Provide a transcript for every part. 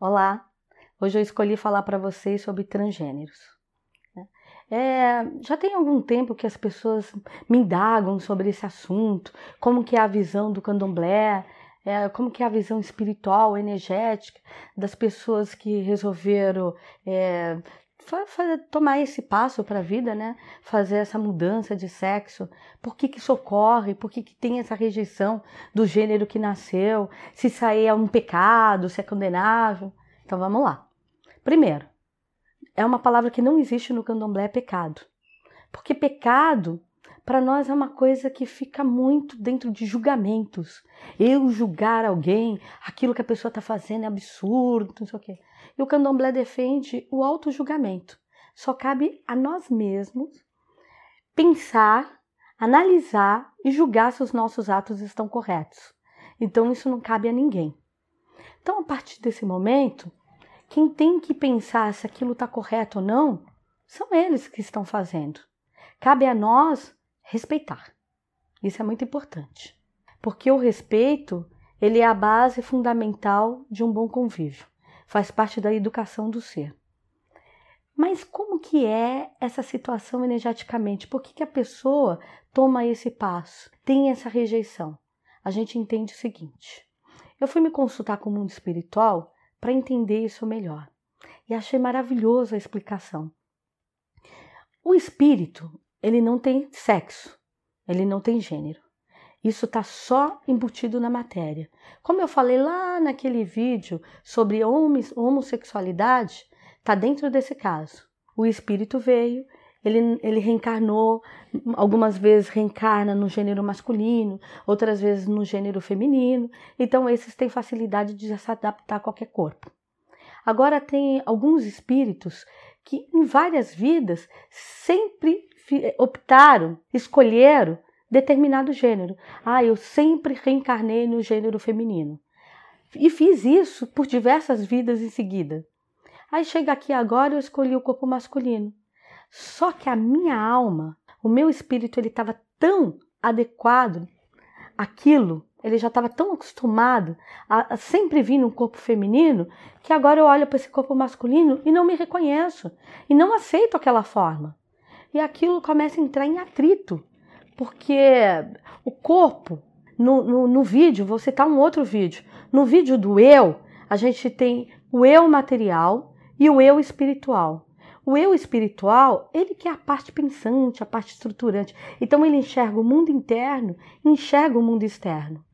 Olá, hoje eu escolhi falar para vocês sobre transgêneros. É, já tem algum tempo que as pessoas me indagam sobre esse assunto, como que é a visão do candomblé, é, como que é a visão espiritual, energética das pessoas que resolveram é, tomar esse passo para a vida, né? Fazer essa mudança de sexo. Por que, que isso ocorre? Por que, que tem essa rejeição do gênero que nasceu? Se aí é um pecado, se é condenável. Então vamos lá. Primeiro, é uma palavra que não existe no candomblé, é pecado. Porque pecado, para nós, é uma coisa que fica muito dentro de julgamentos. Eu julgar alguém, aquilo que a pessoa está fazendo é absurdo, não sei o quê. E o candomblé defende o auto-julgamento. Só cabe a nós mesmos pensar, analisar e julgar se os nossos atos estão corretos. Então isso não cabe a ninguém. Então, a partir desse momento, quem tem que pensar se aquilo está correto ou não são eles que estão fazendo. Cabe a nós respeitar. Isso é muito importante, porque o respeito ele é a base fundamental de um bom convívio faz parte da educação do ser. Mas como que é essa situação energeticamente? Por que, que a pessoa toma esse passo, tem essa rejeição? A gente entende o seguinte: eu fui me consultar com o mundo espiritual para entender isso melhor e achei maravilhosa a explicação. O espírito, ele não tem sexo, ele não tem gênero. Isso está só embutido na matéria. Como eu falei lá naquele vídeo sobre homossexualidade, está dentro desse caso. O espírito veio, ele, ele reencarnou, algumas vezes reencarna no gênero masculino, outras vezes no gênero feminino. Então, esses têm facilidade de se adaptar a qualquer corpo. Agora, tem alguns espíritos que em várias vidas sempre optaram, escolheram determinado gênero. Ah, eu sempre reencarnei no gênero feminino. E fiz isso por diversas vidas em seguida. Aí chega aqui agora eu escolhi o corpo masculino. Só que a minha alma, o meu espírito, ele estava tão adequado àquilo, ele já estava tão acostumado a, a, sempre vir no corpo feminino, que agora eu olho para esse corpo masculino e não me reconheço, e não aceito aquela forma. E aquilo começa a entrar em atrito porque o corpo, no, no, no vídeo, vou citar um outro vídeo, no vídeo do eu, a gente tem o eu material e o eu espiritual. O eu espiritual, ele que é a parte pensante, a parte estruturante. Então ele enxerga o mundo interno enxerga o mundo externo.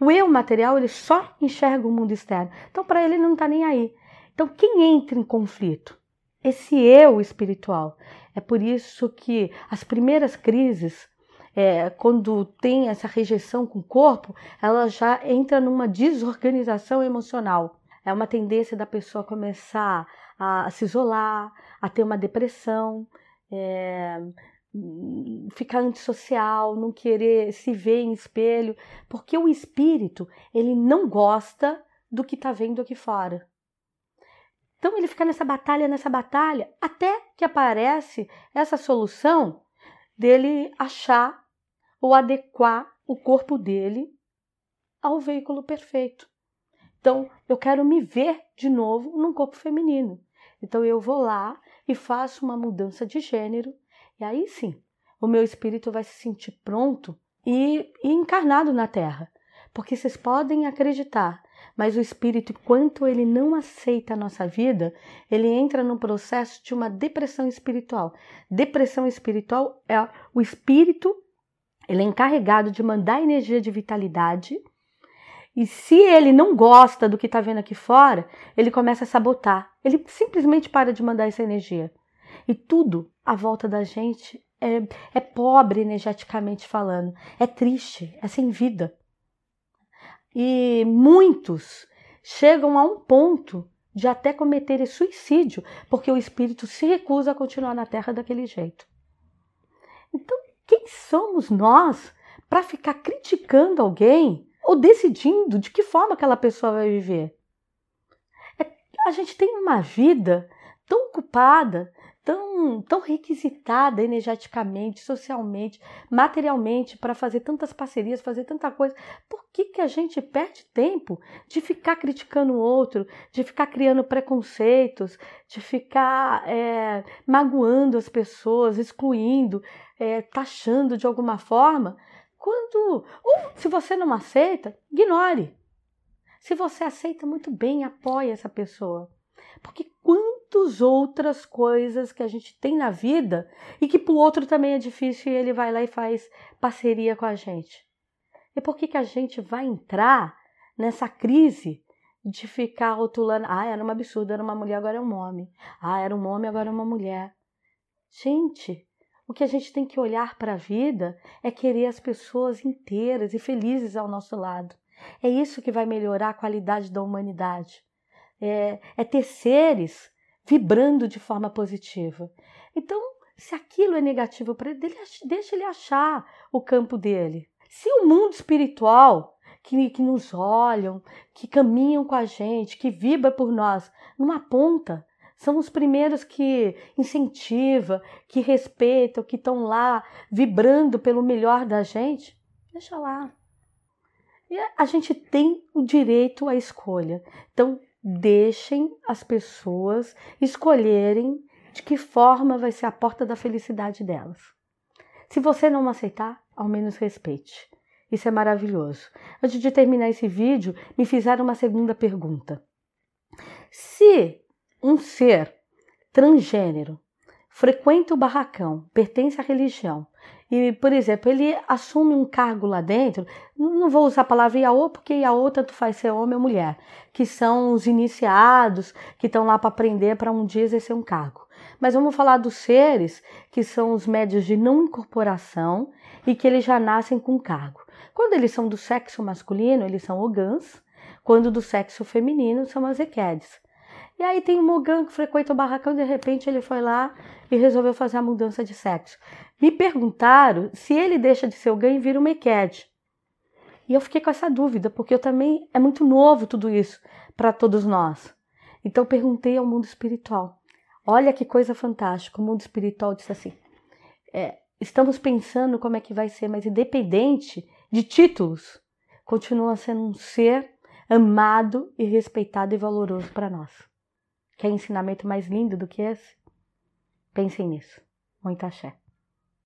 O eu material, ele só enxerga o mundo externo. Então para ele não está nem aí. Então quem entra em conflito? Esse eu espiritual. É por isso que as primeiras crises é, quando tem essa rejeição com o corpo, ela já entra numa desorganização emocional. É uma tendência da pessoa começar a, se isolar, a ter uma depressão, é, ficar antissocial, não querer se ver em espelho, porque o espírito ele não gosta do que está vendo aqui fora. Então ele fica nessa batalha, nessa batalha, até que aparece essa solução dele achar ou adequar o corpo dele ao veículo perfeito. Então, eu quero me ver de novo num corpo feminino. Então, eu vou lá e faço uma mudança de gênero, e aí sim, o meu espírito vai se sentir pronto e, e encarnado na Terra. Porque vocês podem acreditar, mas o espírito, enquanto ele não aceita a nossa vida, ele entra num processo de uma depressão espiritual. Depressão espiritual é o espírito ele é encarregado de mandar energia de vitalidade. E se ele não gosta do que está vendo aqui fora, ele começa a sabotar. Ele simplesmente para de mandar essa energia. E tudo à volta da gente é, é pobre energeticamente falando, é triste, é sem vida. E muitos chegam a um ponto de até cometerem suicídio, porque o espírito se recusa a continuar na Terra daquele jeito. Então, quem somos nós para ficar criticando alguém ou decidindo de que forma aquela pessoa vai viver? É, a gente tem uma vida tão ocupada, tão, tão requisitada energeticamente, socialmente, materialmente, para fazer tantas parcerias, fazer tanta coisa. Por que, que a gente perde tempo de ficar criticando o outro, de ficar criando preconceitos, de ficar é, magoando as pessoas, excluindo, é, taxando de alguma forma? Quando, ou se você não aceita, ignore. Se você aceita muito bem, apoie essa pessoa. Porque quantas outras coisas que a gente tem na vida e que para o outro também é difícil e ele vai lá e faz parceria com a gente. E por que, que a gente vai entrar nessa crise de ficar rotulando? Ah, era um absurdo, era uma mulher, agora é um homem. Ah, era um homem, agora é uma mulher. Gente, o que a gente tem que olhar para a vida é querer as pessoas inteiras e felizes ao nosso lado. É isso que vai melhorar a qualidade da humanidade é, é ter seres vibrando de forma positiva. Então, se aquilo é negativo para ele, deixa ele achar o campo dele. Se o mundo espiritual que, que nos olham, que caminham com a gente, que vibra por nós, não aponta, são os primeiros que incentiva, que respeitam, que estão lá vibrando pelo melhor da gente, deixa lá. E a gente tem o direito à escolha. Então, deixem as pessoas escolherem de que forma vai ser a porta da felicidade delas. Se você não aceitar, ao menos respeite. Isso é maravilhoso. Antes de terminar esse vídeo, me fizeram uma segunda pergunta. Se um ser transgênero frequenta o barracão, pertence à religião e, por exemplo, ele assume um cargo lá dentro, não vou usar a palavra Iaô, porque Iaô tanto faz ser homem ou mulher, que são os iniciados, que estão lá para aprender para um dia exercer um cargo. Mas vamos falar dos seres que são os médios de não incorporação e que eles já nascem com cargo. Quando eles são do sexo masculino, eles são ogãs, quando do sexo feminino, são as equedes. E aí tem um Mogan que frequenta o barracão e de repente ele foi lá e resolveu fazer a mudança de sexo. Me perguntaram se ele deixa de ser o ganho e vira uma equed. E eu fiquei com essa dúvida, porque eu também é muito novo tudo isso para todos nós. Então perguntei ao mundo espiritual. Olha que coisa fantástica. O mundo espiritual disse assim: é, estamos pensando como é que vai ser, mas independente de títulos, continua sendo um ser amado e respeitado e valoroso para nós. Quer ensinamento mais lindo do que esse? Pensem nisso. Muita axé.